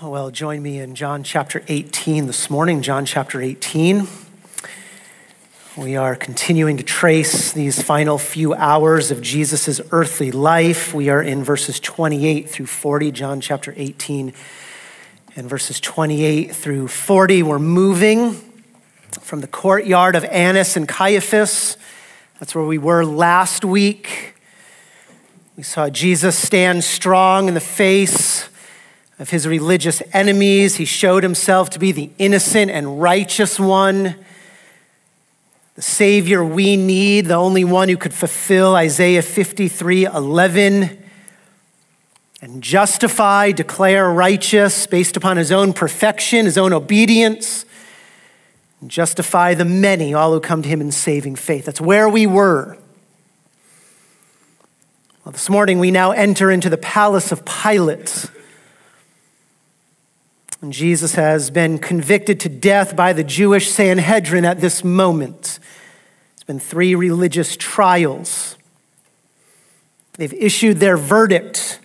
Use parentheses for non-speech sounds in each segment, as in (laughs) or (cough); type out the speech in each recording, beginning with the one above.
Well, join me in John chapter 18 this morning. John chapter 18. We are continuing to trace these final few hours of Jesus' earthly life. We are in verses 28 through 40, John chapter 18, and verses 28 through 40. We're moving from the courtyard of Annas and Caiaphas. That's where we were last week. We saw Jesus stand strong in the face of his religious enemies. He showed himself to be the innocent and righteous one, the Savior we need, the only one who could fulfill Isaiah 53 11 and justify, declare righteous based upon his own perfection, his own obedience, and justify the many, all who come to him in saving faith. That's where we were. Well, this morning we now enter into the palace of Pilate. And Jesus has been convicted to death by the Jewish Sanhedrin at this moment. It's been three religious trials. They've issued their verdict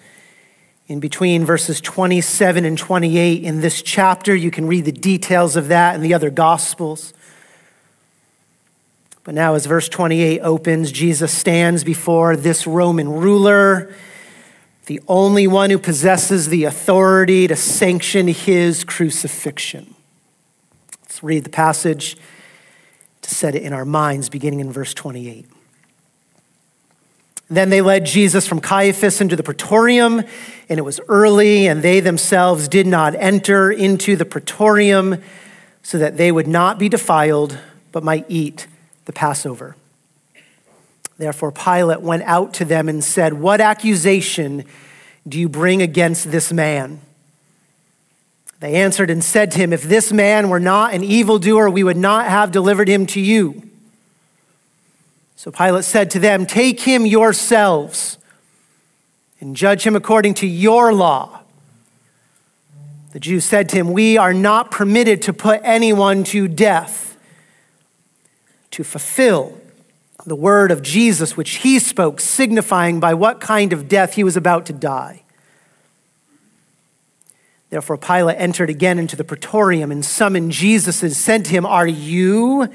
in between verses 27 and 28 in this chapter. You can read the details of that in the other Gospels. But now, as verse 28 opens, Jesus stands before this Roman ruler the only one who possesses the authority to sanction his crucifixion. Let's read the passage to set it in our minds, beginning in verse 28. Then they led Jesus from Caiaphas into the praetorium, and it was early, and they themselves did not enter into the praetorium so that they would not be defiled, but might eat the Passover. Therefore, Pilate went out to them and said, What accusation do you bring against this man? They answered and said to him, If this man were not an evildoer, we would not have delivered him to you. So Pilate said to them, Take him yourselves and judge him according to your law. The Jews said to him, We are not permitted to put anyone to death to fulfill the word of Jesus, which he spoke, signifying by what kind of death he was about to die. Therefore, Pilate entered again into the praetorium and summoned Jesus and said to him, Are you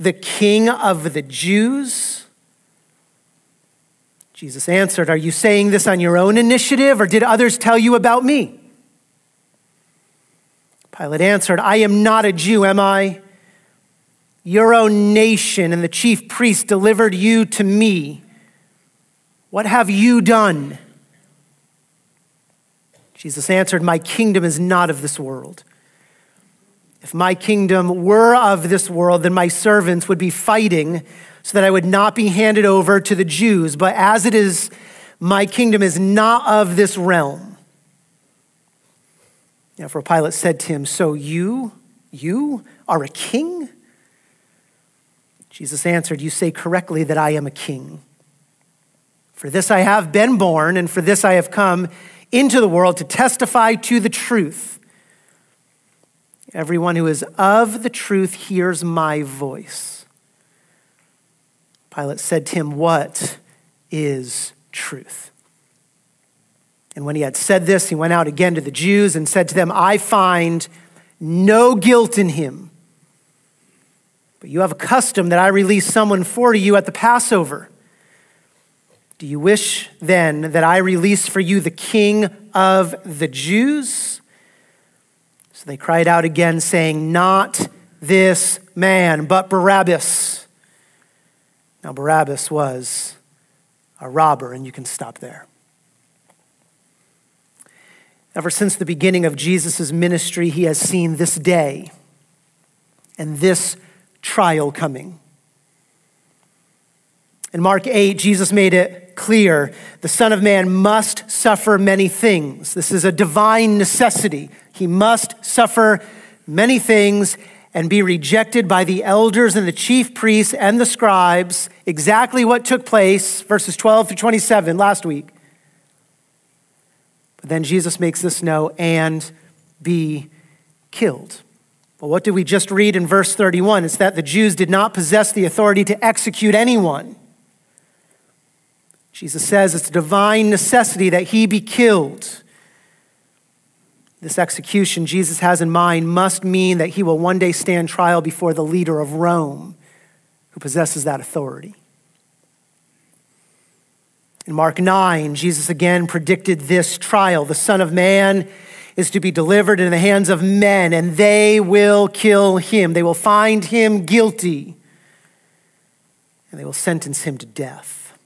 the king of the Jews? Jesus answered, Are you saying this on your own initiative, or did others tell you about me? Pilate answered, I am not a Jew, am I? Your own nation and the chief priest delivered you to me. What have you done? Jesus answered, My kingdom is not of this world. If my kingdom were of this world, then my servants would be fighting so that I would not be handed over to the Jews. But as it is, my kingdom is not of this realm. Therefore, Pilate said to him, So you, you are a king? Jesus answered, You say correctly that I am a king. For this I have been born, and for this I have come into the world to testify to the truth. Everyone who is of the truth hears my voice. Pilate said to him, What is truth? And when he had said this, he went out again to the Jews and said to them, I find no guilt in him. But you have a custom that I release someone for you at the Passover. Do you wish then that I release for you the king of the Jews? So they cried out again, saying, Not this man, but Barabbas. Now, Barabbas was a robber, and you can stop there. Ever since the beginning of Jesus' ministry, he has seen this day and this trial coming. In Mark 8, Jesus made it clear the Son of Man must suffer many things. This is a divine necessity. He must suffer many things and be rejected by the elders and the chief priests and the scribes. Exactly what took place, verses 12 through 27 last week. But then Jesus makes this know and be killed. Well, what did we just read in verse 31? It's that the Jews did not possess the authority to execute anyone. Jesus says it's a divine necessity that he be killed. This execution Jesus has in mind must mean that he will one day stand trial before the leader of Rome who possesses that authority. In Mark 9, Jesus again predicted this trial. The Son of Man is to be delivered in the hands of men, and they will kill him. They will find him guilty, and they will sentence him to death.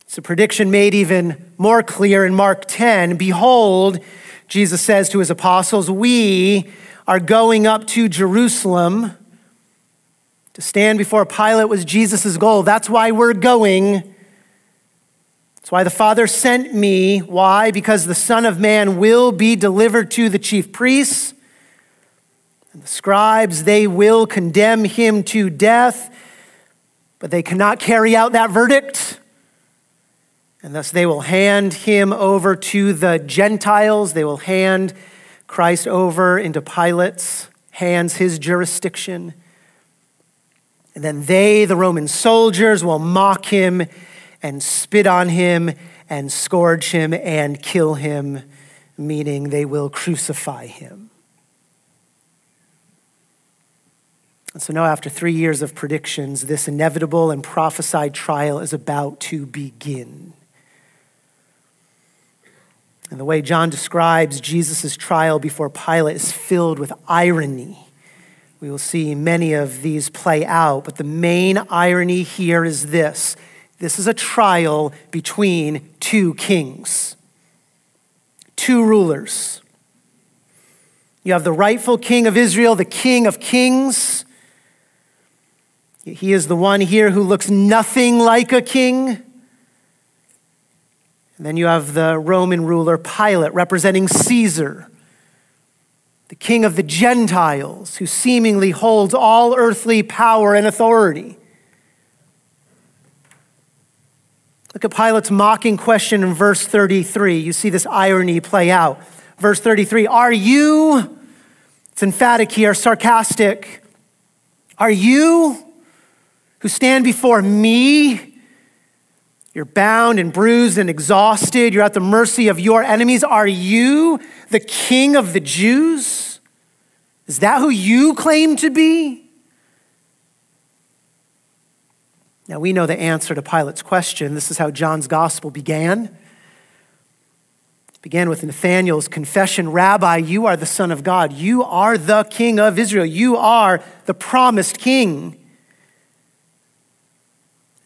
It's a prediction made even more clear in Mark 10. Behold, Jesus says to his apostles, We are going up to Jerusalem to stand before Pilate was Jesus' goal. That's why we're going. That's why the Father sent me. Why? Because the Son of Man will be delivered to the chief priests and the scribes. They will condemn him to death, but they cannot carry out that verdict. And thus they will hand him over to the Gentiles. They will hand Christ over into Pilate's hands, his jurisdiction. And then they, the Roman soldiers, will mock him and spit on him and scourge him and kill him, meaning they will crucify him. And so now, after three years of predictions, this inevitable and prophesied trial is about to begin. And the way John describes Jesus' trial before Pilate is filled with irony we will see many of these play out, but the main irony here is this this is a trial between two kings, two rulers. You have the rightful king of Israel, the king of kings. He is the one here who looks nothing like a king. And then you have the Roman ruler Pilate representing Caesar the king of the Gentiles, who seemingly holds all earthly power and authority. Look at Pilate's mocking question in verse 33. You see this irony play out. Verse 33 Are you, it's emphatic here, sarcastic, are you who stand before me? You're bound and bruised and exhausted. You're at the mercy of your enemies. Are you the king of the Jews? Is that who you claim to be? Now, we know the answer to Pilate's question. This is how John's gospel began. It began with Nathanael's confession Rabbi, you are the Son of God. You are the King of Israel. You are the promised King.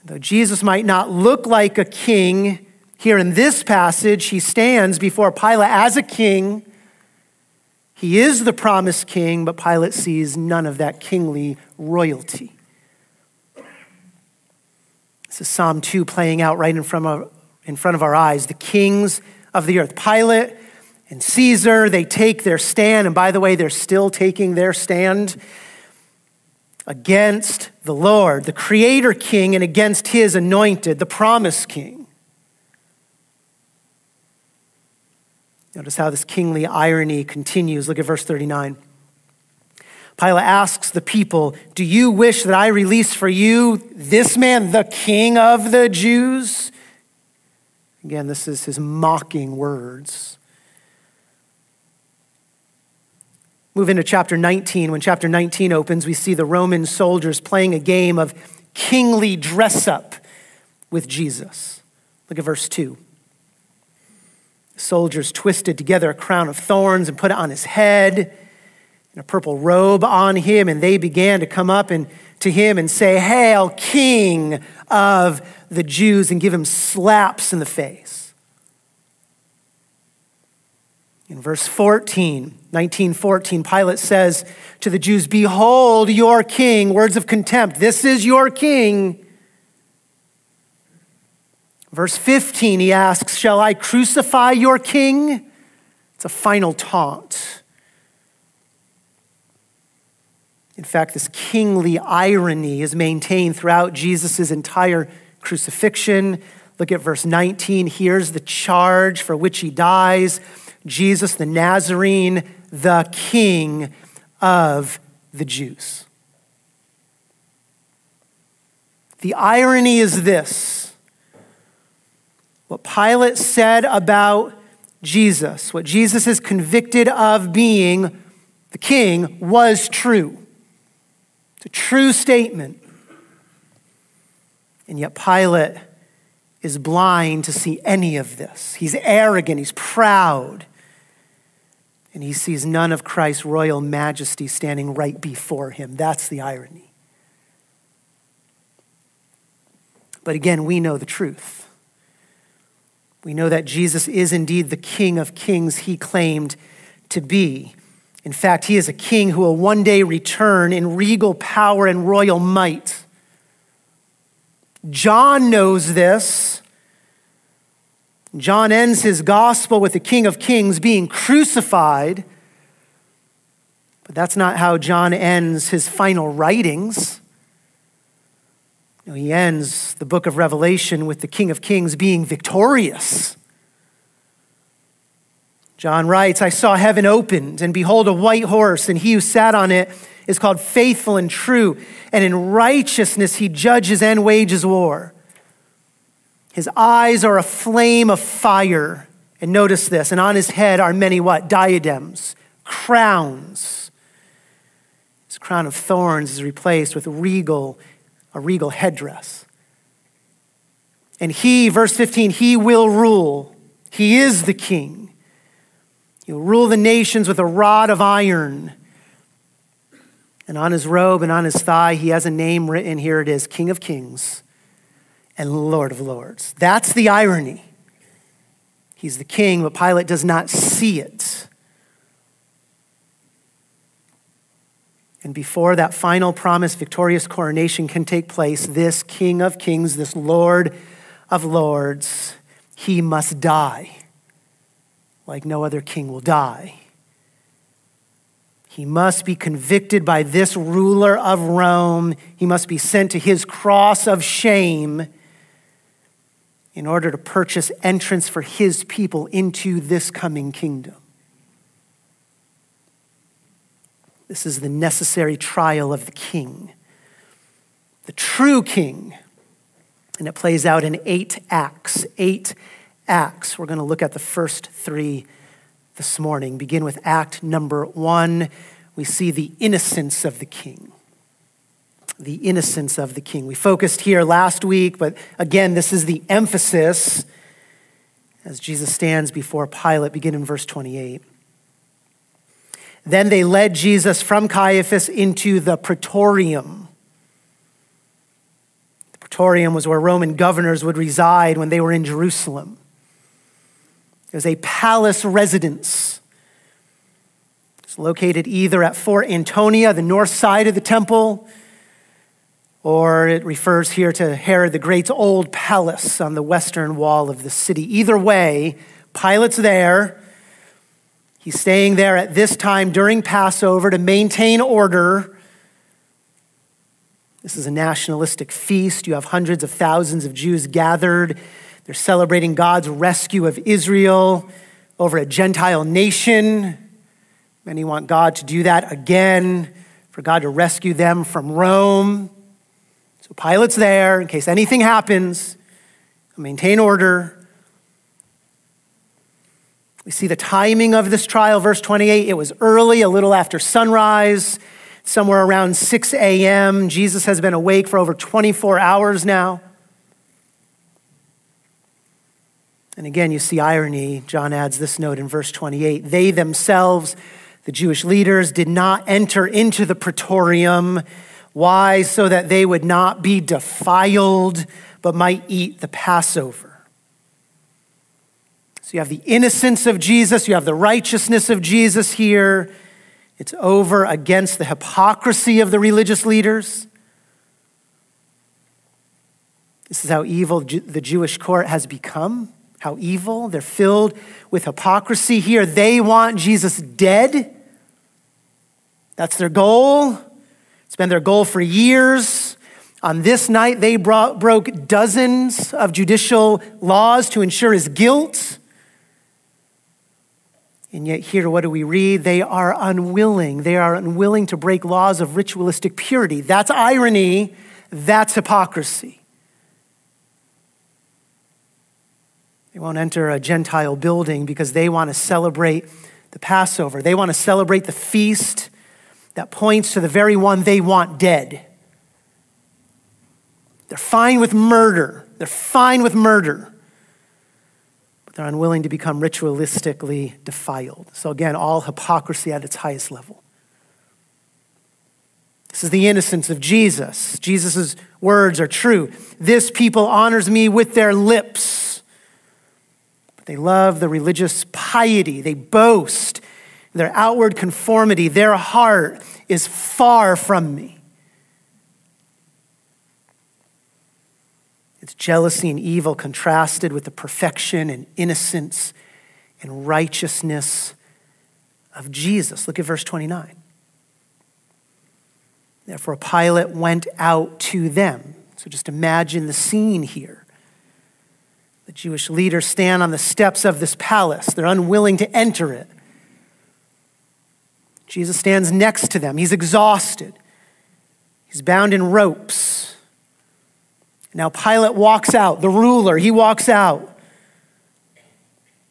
Though Jesus might not look like a king, here in this passage, he stands before Pilate as a king. He is the promised king, but Pilate sees none of that kingly royalty. This is Psalm 2 playing out right in front of, in front of our eyes. The kings of the earth, Pilate and Caesar, they take their stand. And by the way, they're still taking their stand against the Lord, the creator king, and against his anointed, the promised king. Notice how this kingly irony continues. Look at verse 39. Pilate asks the people, Do you wish that I release for you this man, the king of the Jews? Again, this is his mocking words. Move into chapter 19. When chapter 19 opens, we see the Roman soldiers playing a game of kingly dress up with Jesus. Look at verse 2 soldiers twisted together a crown of thorns and put it on his head a purple robe on him and they began to come up and to him and say hail king of the jews and give him slaps in the face in verse 14 1914 pilate says to the jews behold your king words of contempt this is your king Verse 15, he asks, Shall I crucify your king? It's a final taunt. In fact, this kingly irony is maintained throughout Jesus' entire crucifixion. Look at verse 19. Here's the charge for which he dies Jesus the Nazarene, the King of the Jews. The irony is this what Pilate said about Jesus, what Jesus is convicted of being the king, was true. A true statement. And yet Pilate is blind to see any of this. He's arrogant, he's proud, and he sees none of Christ's royal majesty standing right before him. That's the irony. But again, we know the truth. We know that Jesus is indeed the King of kings he claimed to be. In fact, he is a king who will one day return in regal power and royal might. John knows this. John ends his gospel with the King of Kings being crucified. But that's not how John ends his final writings. he ends the book of Revelation with the King of Kings being victorious. John writes, I saw heaven opened, and behold, a white horse, and he who sat on it is called faithful and true, and in righteousness he judges and wages war. His eyes are a flame of fire. And notice this, and on his head are many what? Diadems, crowns. His crown of thorns is replaced with regal, a regal headdress. And he, verse 15, he will rule. He is the king. He'll rule the nations with a rod of iron. And on his robe and on his thigh, he has a name written. Here it is King of Kings and Lord of Lords. That's the irony. He's the king, but Pilate does not see it. And before that final promise, victorious coronation can take place, this King of Kings, this Lord of Lords, he must die like no other king will die. He must be convicted by this ruler of Rome. He must be sent to his cross of shame in order to purchase entrance for his people into this coming kingdom. This is the necessary trial of the king, the true king. And it plays out in eight acts. Eight acts. We're going to look at the first three this morning. Begin with act number one. We see the innocence of the king. The innocence of the king. We focused here last week, but again, this is the emphasis as Jesus stands before Pilate. Begin in verse 28. Then they led Jesus from Caiaphas into the praetorium. The praetorium was where Roman governors would reside when they were in Jerusalem. It was a palace residence. It's located either at Fort Antonia, the north side of the temple, or it refers here to Herod the Great's old palace on the western wall of the city. Either way, Pilate's there. He's staying there at this time during Passover to maintain order. This is a nationalistic feast. You have hundreds of thousands of Jews gathered they're celebrating God's rescue of Israel over a Gentile nation. Many want God to do that again, for God to rescue them from Rome. So Pilate's there in case anything happens, maintain order. We see the timing of this trial, verse 28. It was early, a little after sunrise, somewhere around 6 a.m. Jesus has been awake for over 24 hours now. And again, you see irony. John adds this note in verse 28 They themselves, the Jewish leaders, did not enter into the praetorium. Why? So that they would not be defiled, but might eat the Passover. So you have the innocence of Jesus, you have the righteousness of Jesus here. It's over against the hypocrisy of the religious leaders. This is how evil the Jewish court has become how evil. They're filled with hypocrisy here. They want Jesus dead. That's their goal. It's been their goal for years. On this night, they brought, broke dozens of judicial laws to ensure his guilt. And yet, here, what do we read? They are unwilling. They are unwilling to break laws of ritualistic purity. That's irony. That's hypocrisy. They won't enter a Gentile building because they want to celebrate the Passover. They want to celebrate the feast that points to the very one they want dead. They're fine with murder. They're fine with murder. But they're unwilling to become ritualistically defiled. So, again, all hypocrisy at its highest level. This is the innocence of Jesus. Jesus' words are true. This people honors me with their lips. They love the religious piety. They boast their outward conformity. Their heart is far from me. It's jealousy and evil contrasted with the perfection and innocence and righteousness of Jesus. Look at verse 29. Therefore, Pilate went out to them. So just imagine the scene here. The Jewish leaders stand on the steps of this palace, they're unwilling to enter it. Jesus stands next to them. He's exhausted, he's bound in ropes. Now, Pilate walks out, the ruler, he walks out.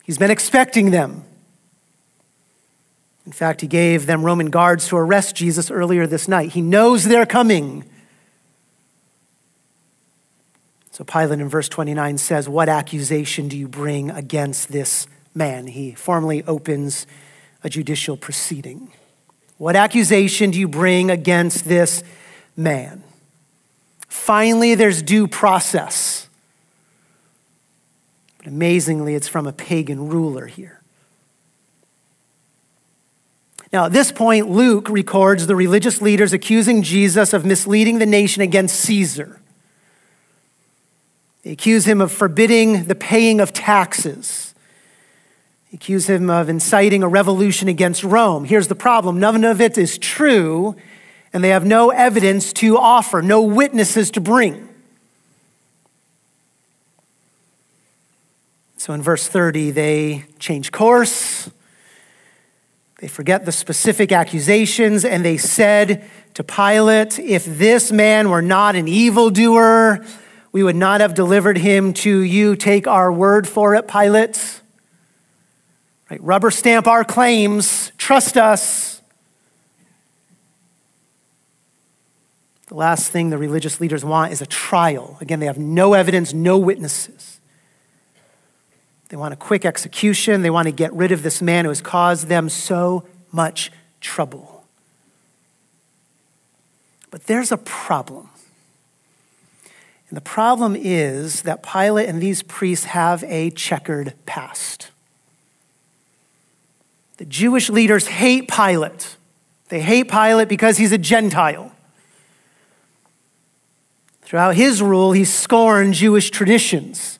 He's been expecting them. In fact, he gave them Roman guards to arrest Jesus earlier this night. He knows they're coming. So Pilate in verse 29 says, What accusation do you bring against this man? He formally opens a judicial proceeding. What accusation do you bring against this man? Finally, there's due process. But amazingly, it's from a pagan ruler here. Now, at this point, Luke records the religious leaders accusing Jesus of misleading the nation against Caesar. They accuse him of forbidding the paying of taxes. They accuse him of inciting a revolution against Rome. Here's the problem none of it is true, and they have no evidence to offer, no witnesses to bring. So in verse 30, they change course. They forget the specific accusations and they said to Pilate, If this man were not an evildoer, we would not have delivered him to you. Take our word for it, Pilate. Right? Rubber stamp our claims. Trust us. The last thing the religious leaders want is a trial. Again, they have no evidence, no witnesses. They want a quick execution. They want to get rid of this man who has caused them so much trouble. But there's a problem. And the problem is that Pilate and these priests have a checkered past. The Jewish leaders hate Pilate. They hate Pilate because he's a Gentile. Throughout his rule, he scorned Jewish traditions.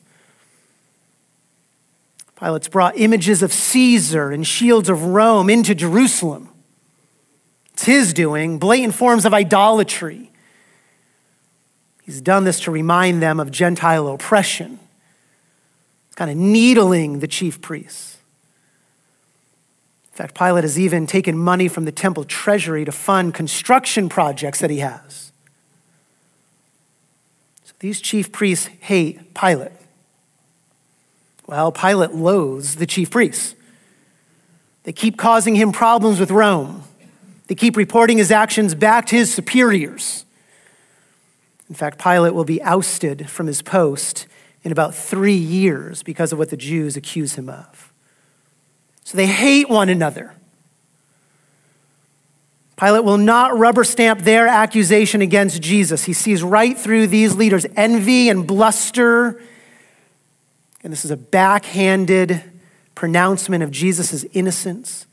Pilate's brought images of Caesar and shields of Rome into Jerusalem. It's his doing, blatant forms of idolatry. He's done this to remind them of Gentile oppression, kind of needling the chief priests. In fact, Pilate has even taken money from the temple treasury to fund construction projects that he has. So these chief priests hate Pilate. Well, Pilate loathes the chief priests. They keep causing him problems with Rome. They keep reporting his actions back to his superiors. In fact, Pilate will be ousted from his post in about three years because of what the Jews accuse him of. So they hate one another. Pilate will not rubber stamp their accusation against Jesus. He sees right through these leaders' envy and bluster and this is a backhanded pronouncement of Jesus' innocence.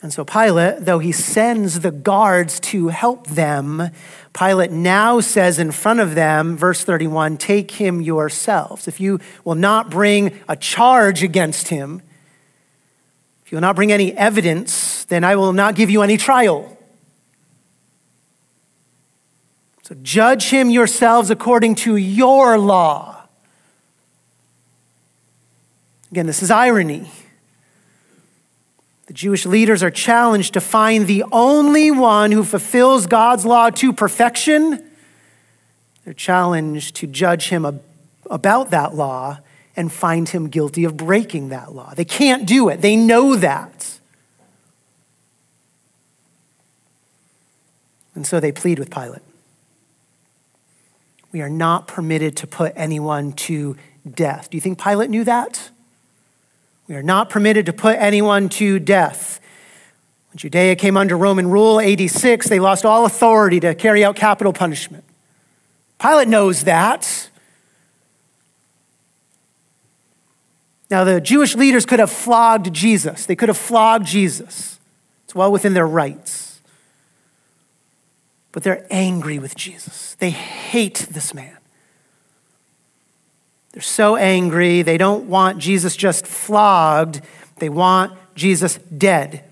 And so Pilate, though he sends the guards to help them, Pilate now says in front of them, verse 31, take him yourselves. If you will not bring a charge against him, if you will not bring any evidence, then I will not give you any trial. So judge him yourselves according to your law. Again, this is irony. The Jewish leaders are challenged to find the only one who fulfills God's law to perfection. They're challenged to judge him about that law and find him guilty of breaking that law. They can't do it, they know that. And so they plead with Pilate. We are not permitted to put anyone to death. Do you think Pilate knew that? We are not permitted to put anyone to death. When Judea came under Roman rule, AD 6, they lost all authority to carry out capital punishment. Pilate knows that. Now, the Jewish leaders could have flogged Jesus. They could have flogged Jesus. It's well within their rights. But they're angry with Jesus. They hate this man. They're so angry, they don't want Jesus just flogged, they want Jesus dead.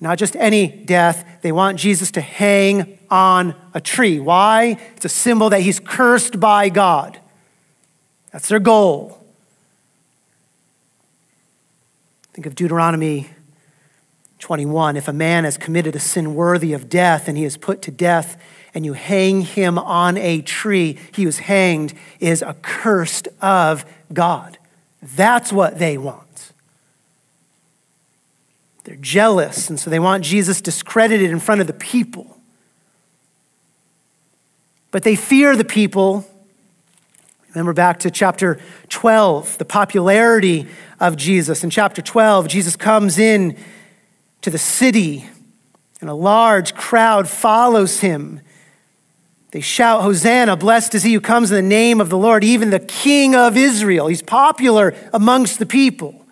Not just any death, they want Jesus to hang on a tree. Why? It's a symbol that he's cursed by God. That's their goal. Think of Deuteronomy 21. If a man has committed a sin worthy of death and he is put to death, and you hang him on a tree, he was hanged, is accursed of God. That's what they want. They're jealous, and so they want Jesus discredited in front of the people. But they fear the people. Remember back to chapter 12, the popularity of Jesus. In chapter 12, Jesus comes in to the city, and a large crowd follows him. They shout, Hosanna, blessed is he who comes in the name of the Lord, even the King of Israel. He's popular amongst the people.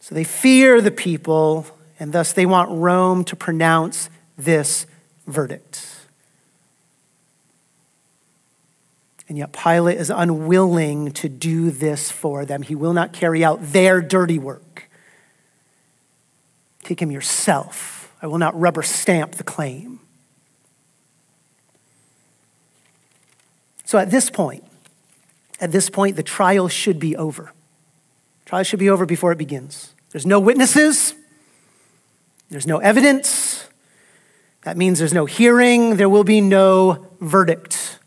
So they fear the people, and thus they want Rome to pronounce this verdict. And yet Pilate is unwilling to do this for them. He will not carry out their dirty work. Take him yourself. I will not rubber stamp the claim. So at this point, at this point, the trial should be over. Trial should be over before it begins. There's no witnesses, there's no evidence. That means there's no hearing, there will be no verdict.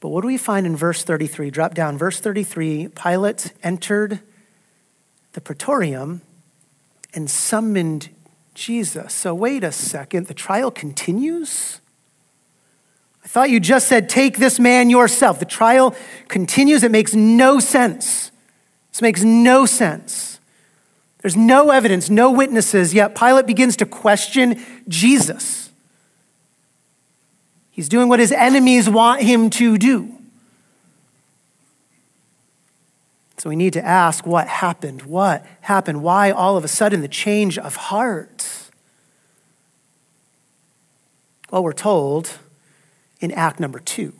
But what do we find in verse 33? Drop down, verse 33 Pilate entered the praetorium and summoned Jesus. So, wait a second, the trial continues? Thought you just said, take this man yourself. The trial continues. It makes no sense. This makes no sense. There's no evidence, no witnesses, yet Pilate begins to question Jesus. He's doing what his enemies want him to do. So we need to ask what happened? What happened? Why all of a sudden the change of heart? Well, we're told in act number two.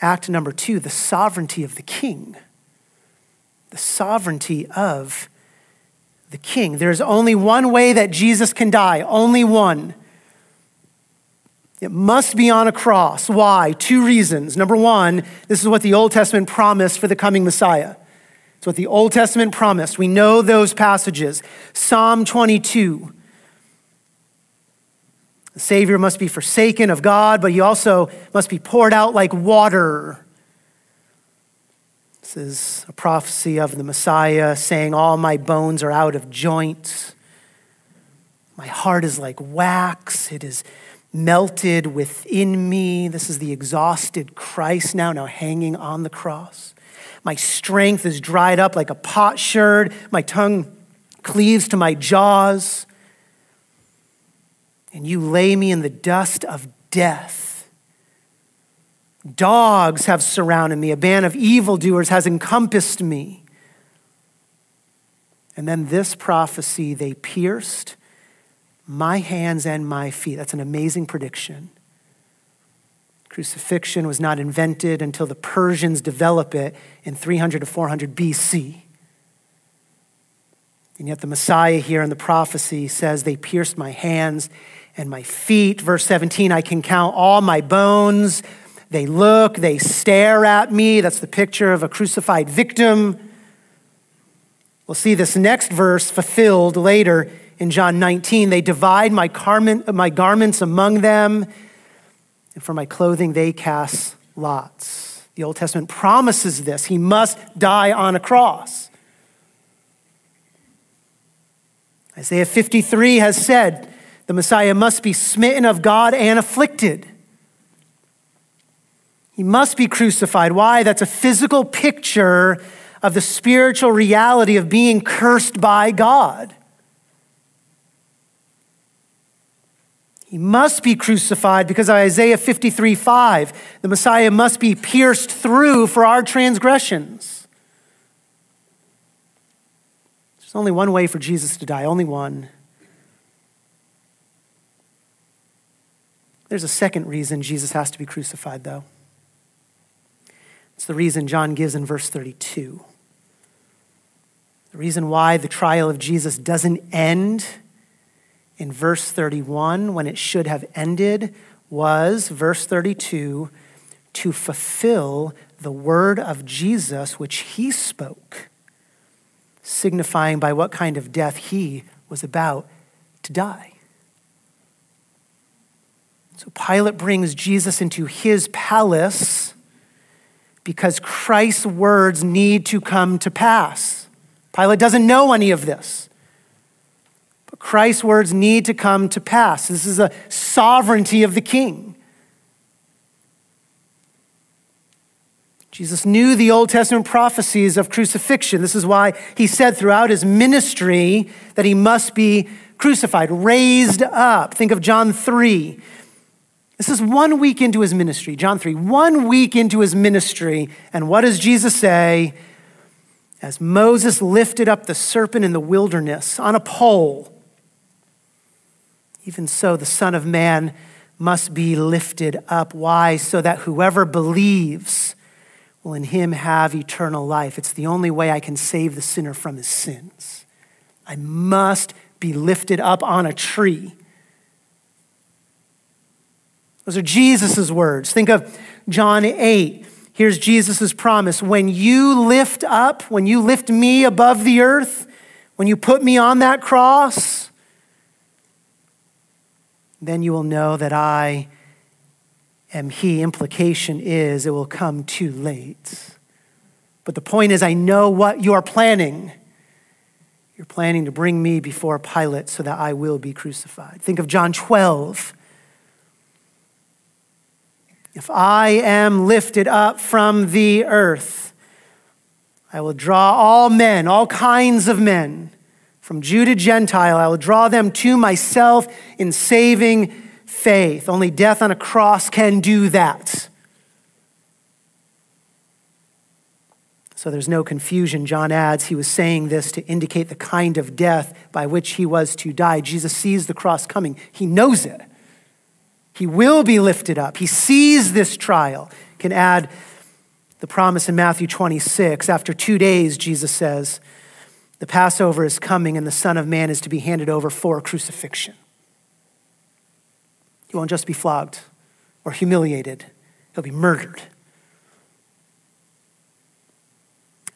Act number two, the sovereignty of the king. The sovereignty of the king. There's only one way that Jesus can die, only one. It must be on a cross. Why? Two reasons. Number one, this is what the Old Testament promised for the coming Messiah. It's what the Old Testament promised. We know those passages. Psalm 22 the Savior must be forsaken of God, but he also must be poured out like water. This is a prophecy of the Messiah saying, All my bones are out of joint. My heart is like wax, it is melted within me. This is the exhausted Christ now, now hanging on the cross. My strength is dried up like a potsherd. My tongue cleaves to my jaws and you lay me in the dust of death. Dogs have surrounded me, a band of evildoers has encompassed me. And then this prophecy, they pierced my hands and my feet. That's an amazing prediction. Crucifixion was not invented until the Persians develop it in 300 to 400 BC. And yet the Messiah here in the prophecy says, They pierced my hands and my feet. Verse 17, I can count all my bones. They look, they stare at me. That's the picture of a crucified victim. We'll see this next verse fulfilled later in John 19. They divide my, garment, my garments among them. and for my clothing they cast lots. The Old Testament promises this. He must die on a cross. Isaiah 53 has said the Messiah must be smitten of God and afflicted. He must be crucified. Why? That's a physical picture of the spiritual reality of being cursed by God. He must be crucified because of Isaiah 53 5. The Messiah must be pierced through for our transgressions. There's only one way for Jesus to die, only one. There's a second reason Jesus has to be crucified, though. It's the reason John gives in verse 32. The reason why the trial of Jesus doesn't end in verse 31 when it should have ended was, verse 32, to fulfill the word of Jesus which he spoke, signifying by what kind of death he was about to die. So Pilate brings Jesus into his palace because Christ's words need to come to pass. Pilate doesn't know any of this. But Christ's words need to come to pass. This is a sovereignty of the king. Jesus knew the Old Testament prophecies of crucifixion. This is why he said throughout his ministry that he must be crucified, raised up. Think of John 3. This is one week into his ministry, John 3, one week into his ministry. And what does Jesus say? As Moses lifted up the serpent in the wilderness on a pole, even so, the Son of Man must be lifted up. Why? So that whoever believes will in him have eternal life. It's the only way I can save the sinner from his sins. I must be lifted up on a tree. Those are Jesus' words. Think of John 8. Here's Jesus' promise. When you lift up, when you lift me above the earth, when you put me on that cross, then you will know that I am He. Implication is it will come too late. But the point is, I know what you are planning. You're planning to bring me before Pilate so that I will be crucified. Think of John 12. If I am lifted up from the earth, I will draw all men, all kinds of men from Jew to Gentile, I will draw them to myself in saving faith. Only death on a cross can do that. So there's no confusion. John adds he was saying this to indicate the kind of death by which he was to die. Jesus sees the cross coming, he knows it. He will be lifted up. He sees this trial. Can add the promise in Matthew 26. After two days, Jesus says, the Passover is coming, and the Son of Man is to be handed over for crucifixion. He won't just be flogged or humiliated, he'll be murdered.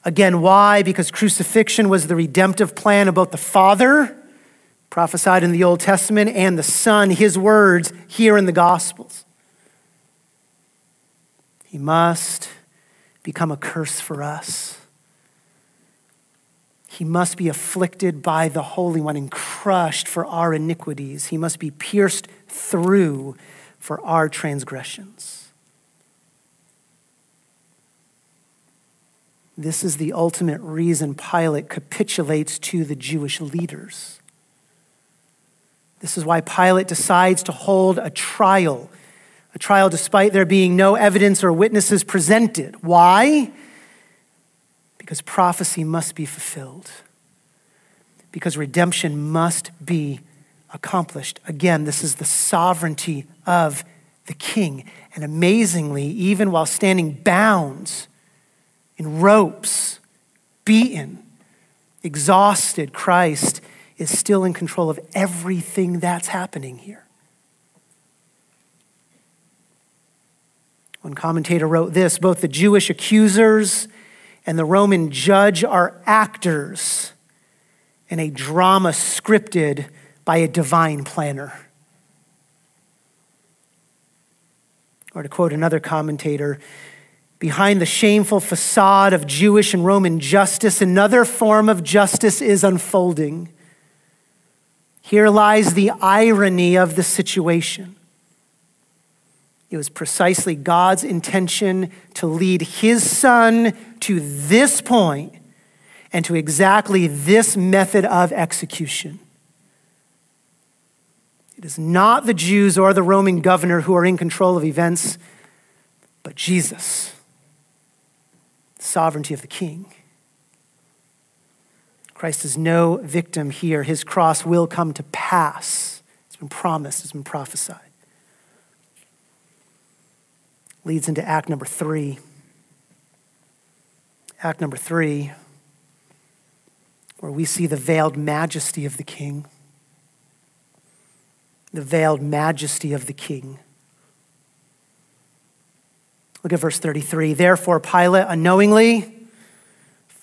Again, why? Because crucifixion was the redemptive plan of both the Father, prophesied in the Old Testament, and the Son, his words here in the Gospels. He must become a curse for us. He must be afflicted by the Holy One and crushed for our iniquities. He must be pierced through for our transgressions. This is the ultimate reason Pilate capitulates to the Jewish leaders. This is why Pilate decides to hold a trial, a trial despite there being no evidence or witnesses presented. Why? because prophecy must be fulfilled, because redemption must be accomplished. Again, this is the sovereignty of the king. And amazingly, even while standing bound in ropes, beaten, exhausted, Christ is still in control of everything that's happening here. One commentator wrote this both the Jewish accusers and the Roman judge are actors in a drama scripted by a divine planner. Or to quote another commentator, behind the shameful facade of Jewish and Roman justice, another form of justice is unfolding. Here lies the irony of the situation. It was precisely God's intention to lead his son to this point and to exactly this method of execution. It is not the Jews or the Roman governor who are in control of events, but Jesus, the sovereignty of the king. Christ is no victim here. His cross will come to pass. It's been promised, it's been prophesied leads into act number three. Act number three, where we see the veiled majesty of the king. The veiled majesty of the king. Look at verse 33. Therefore, Pilate, unknowingly,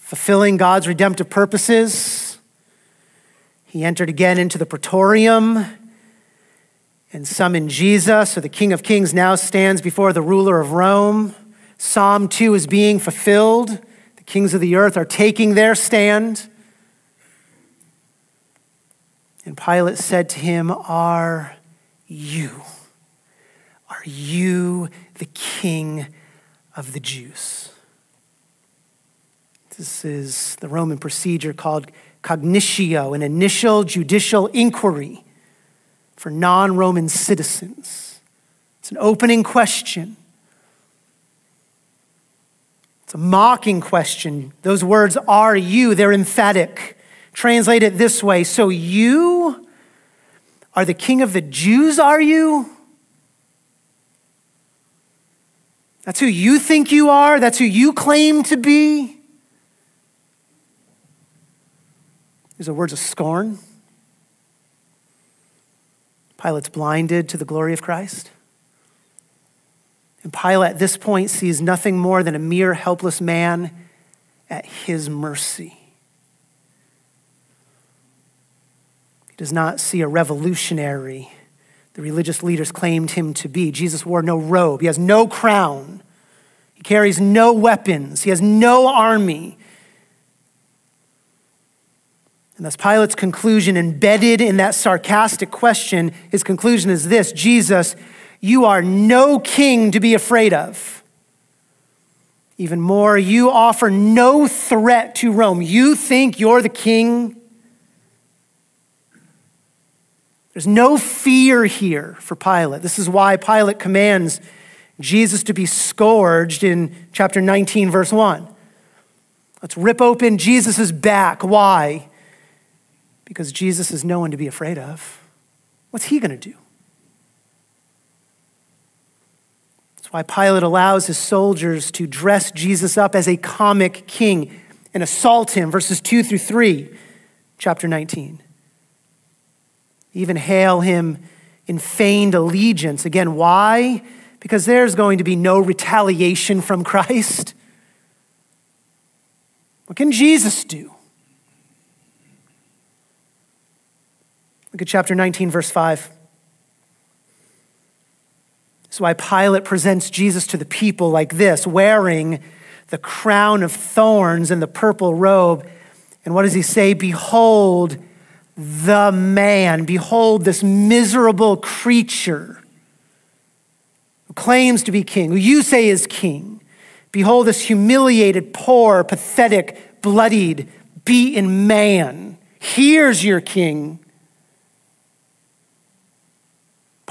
fulfilling God's redemptive purposes, he entered again into the praetorium and summoned Jesus, so the King of Kings now stands before the ruler of Rome. Psalm 2 is being fulfilled. The kings of the earth are taking their stand. And Pilate said to him, Are you, are you the king of the Jews? This is the Roman procedure called cognitio, an initial judicial inquiry for non Roman citizens. It's an opening question. It's a mocking question. Those words are you, they're emphatic. Translate it this way So you are the king of the Jews, are you? That's who you think you are? That's who you claim to be? These are words of scorn. Pilate's blinded to the glory of Christ. And Pilate at this point sees nothing more than a mere helpless man at his mercy. He does not see a revolutionary the religious leaders claimed him to be. Jesus wore no robe, he has no crown, he carries no weapons, he has no army. And thus, Pilate's conclusion, embedded in that sarcastic question, his conclusion is this Jesus, you are no king to be afraid of. Even more, you offer no threat to Rome. You think you're the king? There's no fear here for Pilate. This is why Pilate commands Jesus to be scourged in chapter 19, verse 1. Let's rip open Jesus' back. Why? Because Jesus is no one to be afraid of. What's he going to do? That's why Pilate allows his soldiers to dress Jesus up as a comic king and assault him, verses 2 through 3, chapter 19. Even hail him in feigned allegiance. Again, why? Because there's going to be no retaliation from (laughs) Christ. What can Jesus do? Look at chapter 19, verse 5. That's why Pilate presents Jesus to the people like this, wearing the crown of thorns and the purple robe. And what does he say? Behold the man, behold this miserable creature who claims to be king, who you say is king. Behold this humiliated, poor, pathetic, bloodied, beaten man. Here's your king.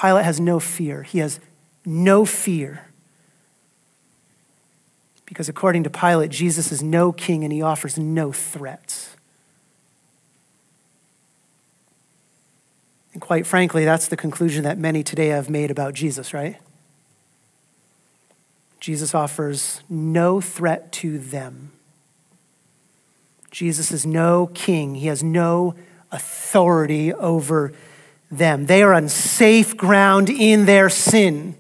Pilate has no fear. He has no fear. Because according to Pilate, Jesus is no king and he offers no threats. And quite frankly, that's the conclusion that many today have made about Jesus, right? Jesus offers no threat to them. Jesus is no king, he has no authority over them. They are on safe ground in their sin.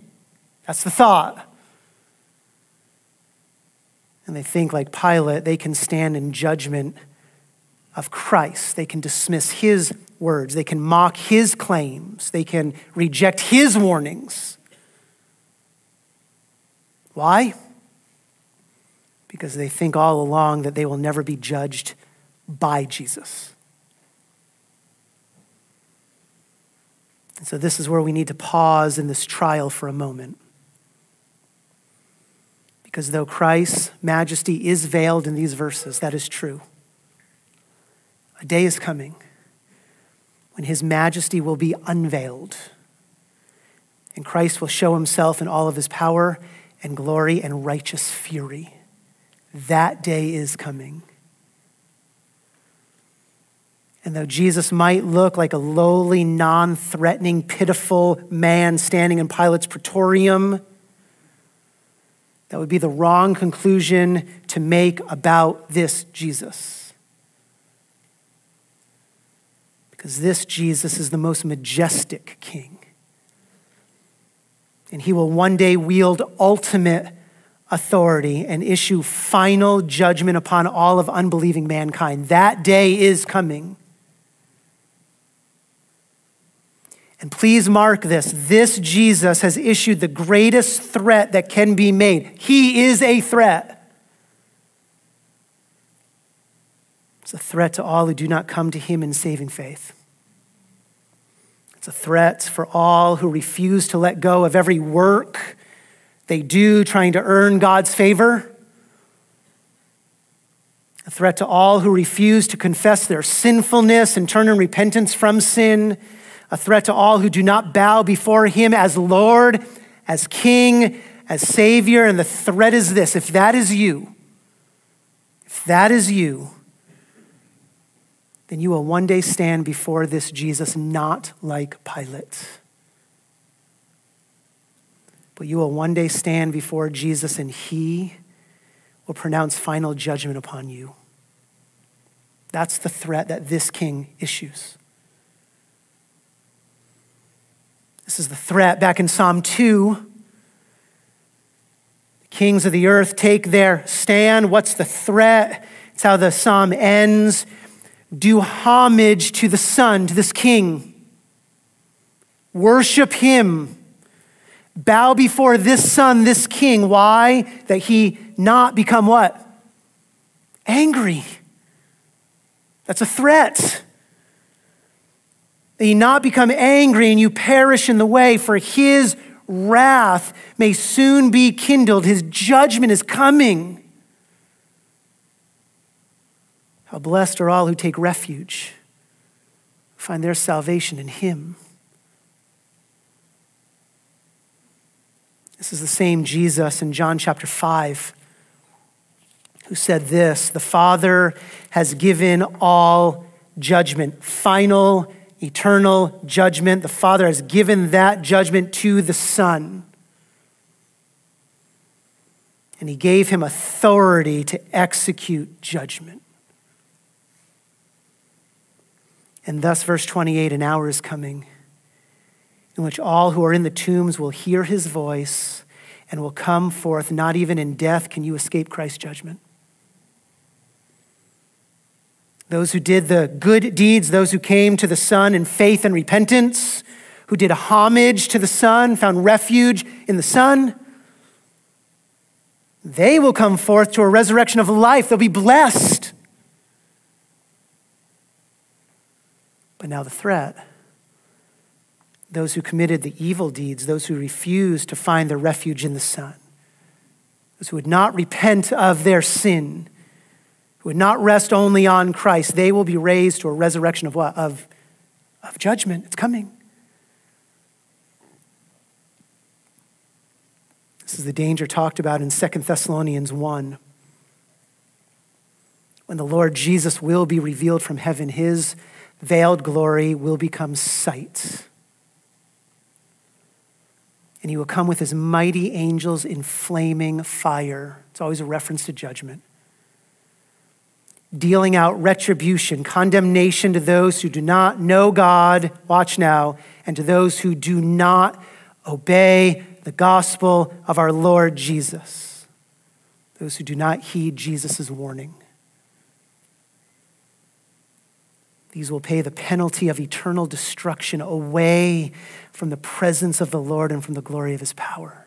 That's the thought. And they think, like Pilate, they can stand in judgment of Christ. They can dismiss his words. They can mock his claims. They can reject his warnings. Why? Because they think all along that they will never be judged by Jesus. And so, this is where we need to pause in this trial for a moment. Because though Christ's majesty is veiled in these verses, that is true. A day is coming when his majesty will be unveiled, and Christ will show himself in all of his power and glory and righteous fury. That day is coming. And though Jesus might look like a lowly, non threatening, pitiful man standing in Pilate's praetorium, that would be the wrong conclusion to make about this Jesus. Because this Jesus is the most majestic king. And he will one day wield ultimate authority and issue final judgment upon all of unbelieving mankind. That day is coming. And please mark this this Jesus has issued the greatest threat that can be made. He is a threat. It's a threat to all who do not come to him in saving faith. It's a threat for all who refuse to let go of every work they do trying to earn God's favor. A threat to all who refuse to confess their sinfulness and turn in repentance from sin a threat to all who do not bow before him as Lord, as King, as Savior. And the threat is this if that is you, if that is you, then you will one day stand before this Jesus not like Pilate. But you will one day stand before Jesus and he will pronounce final judgment upon you. That's the threat that this king issues. This is the threat back in Psalm 2. The kings of the earth take their stand. What's the threat? It's how the psalm ends. Do homage to the Son, to this king. Worship him. Bow before this Son, this king. Why? That he not become what? Angry. That's a threat that you not become angry and you perish in the way, for his wrath may soon be kindled. His judgment is coming. How blessed are all who take refuge, find their salvation in him. This is the same Jesus in John chapter 5 who said this The Father has given all judgment, final eternal judgment. The Father has given that judgment to the Son. And He gave him authority to execute judgment. And thus, verse 28 an hour is coming in which all who are in the tombs will hear his voice and will come forth. Not even in death can you escape Christ's judgment. Those who did the good deeds, those who came to the Son in faith and repentance, who did homage to the Son, found refuge in the Son, they will come forth to a resurrection of life. They'll be blessed. But now the threat those who committed the evil deeds, those who refused to find their refuge in the Son, those who would not repent of their sin would not rest only on Christ, they will be raised to a resurrection of what? Of, of judgment. It's coming. This is the danger talked about in 2 Thessalonians 1. When the Lord Jesus will be revealed from heaven, his veiled glory will become sight. And he will come with his mighty angels in flaming fire. It's always a reference to judgment dealing out retribution, condemnation to those who do not know God, watch now, and to those who do not obey the gospel of our Lord Jesus, those who do not heed Jesus' warning. These will pay the penalty of eternal destruction away from the presence of the Lord and from the glory of his power.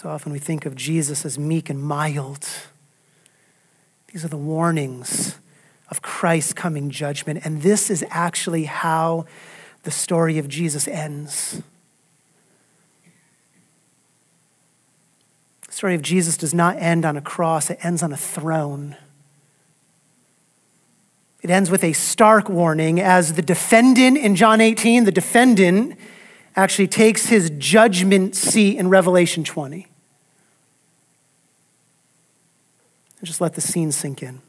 So often we think of Jesus as meek and mild. These are the warnings of Christ's coming judgment. And this is actually how the story of Jesus ends. The story of Jesus does not end on a cross, it ends on a throne. It ends with a stark warning as the defendant in John 18, the defendant actually takes his judgment seat in Revelation 20. And just let the scene sink in.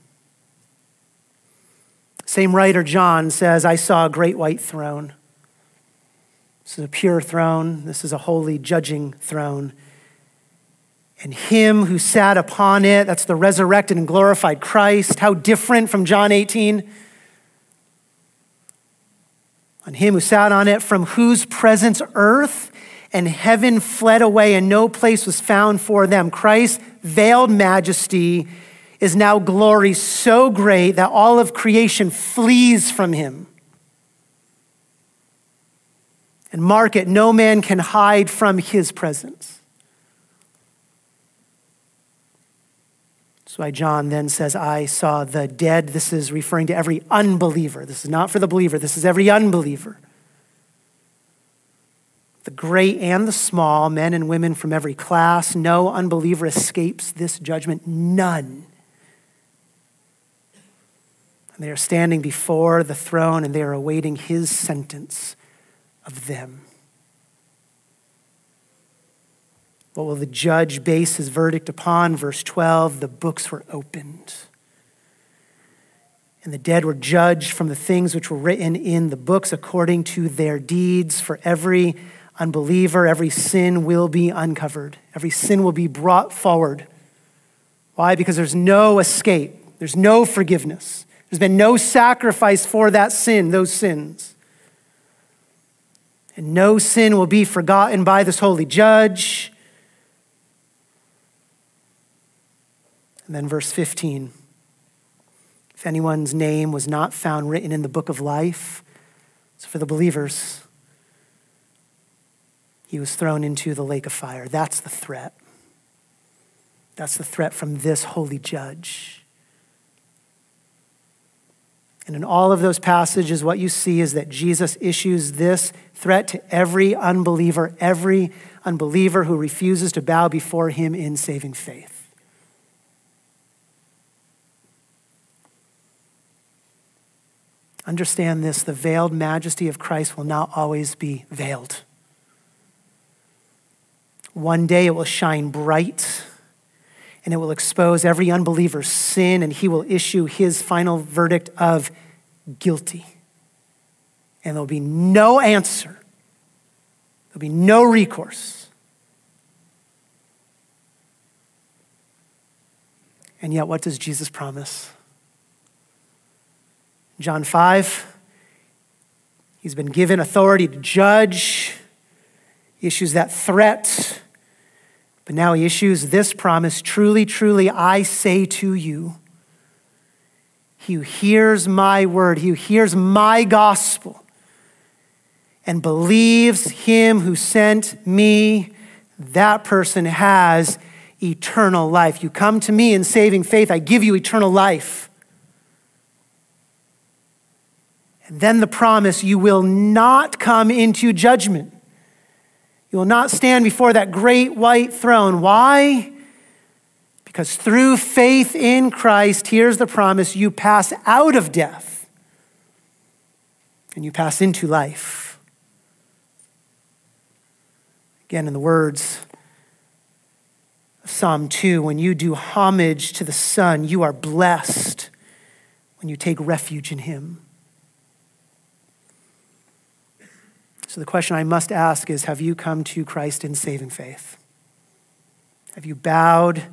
Same writer, John, says, I saw a great white throne. This is a pure throne. This is a holy judging throne. And him who sat upon it, that's the resurrected and glorified Christ. How different from John 18? On him who sat on it, from whose presence earth and heaven fled away, and no place was found for them. Christ's veiled majesty is now glory so great that all of creation flees from him. And mark it, no man can hide from his presence. That's why John then says, I saw the dead. This is referring to every unbeliever. This is not for the believer, this is every unbeliever the great and the small, men and women from every class. No unbeliever escapes this judgment. None. And they are standing before the throne and they are awaiting his sentence of them. What will the judge base his verdict upon? Verse 12 the books were opened. And the dead were judged from the things which were written in the books according to their deeds. For every unbeliever, every sin will be uncovered, every sin will be brought forward. Why? Because there's no escape, there's no forgiveness, there's been no sacrifice for that sin, those sins. And no sin will be forgotten by this holy judge. And then verse 15 if anyone's name was not found written in the book of life, it's for the believers he was thrown into the lake of fire. That's the threat. That's the threat from this holy judge. And in all of those passages, what you see is that Jesus issues this threat to every unbeliever, every unbeliever who refuses to bow before him in saving faith. Understand this the veiled majesty of Christ will not always be veiled. One day it will shine bright and it will expose every unbeliever's sin, and he will issue his final verdict of guilty. And there'll be no answer, there'll be no recourse. And yet, what does Jesus promise? John 5, he's been given authority to judge, he issues that threat but now he issues this promise Truly, truly, I say to you, he who hears my word, he who hears my gospel, and believes him who sent me, that person has eternal life. You come to me in saving faith, I give you eternal life. And then the promise you will not come into judgment. You will not stand before that great white throne. Why? Because through faith in Christ, here's the promise you pass out of death and you pass into life. Again, in the words of Psalm 2, when you do homage to the Son, you are blessed when you take refuge in Him. So the question I must ask is Have you come to Christ in saving faith? Have you bowed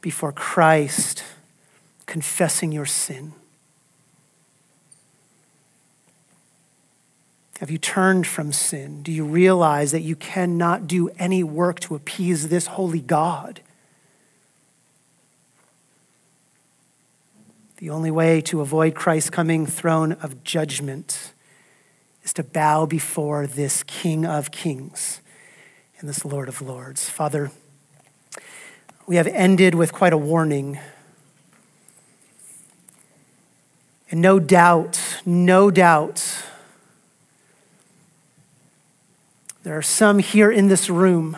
before Christ, confessing your sin? Have you turned from sin? Do you realize that you cannot do any work to appease this holy God? The only way to avoid Christ's coming throne of judgment is to bow before this King of Kings and this Lord of Lords. Father, we have ended with quite a warning. And no doubt, no doubt, there are some here in this room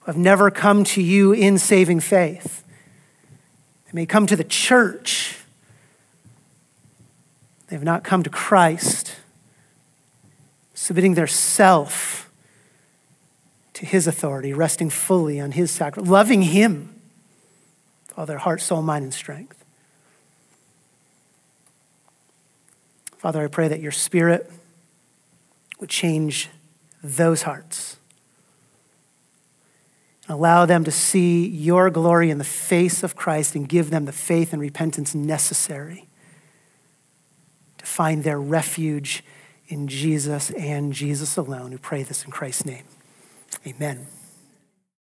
who have never come to you in saving faith. They may come to the church, they have not come to Christ, submitting their self to his authority, resting fully on his sacrifice, loving him with all their heart, soul, mind, and strength. Father, I pray that your spirit would change those hearts allow them to see your glory in the face of Christ and give them the faith and repentance necessary find their refuge in Jesus and Jesus alone. We pray this in Christ's name. Amen.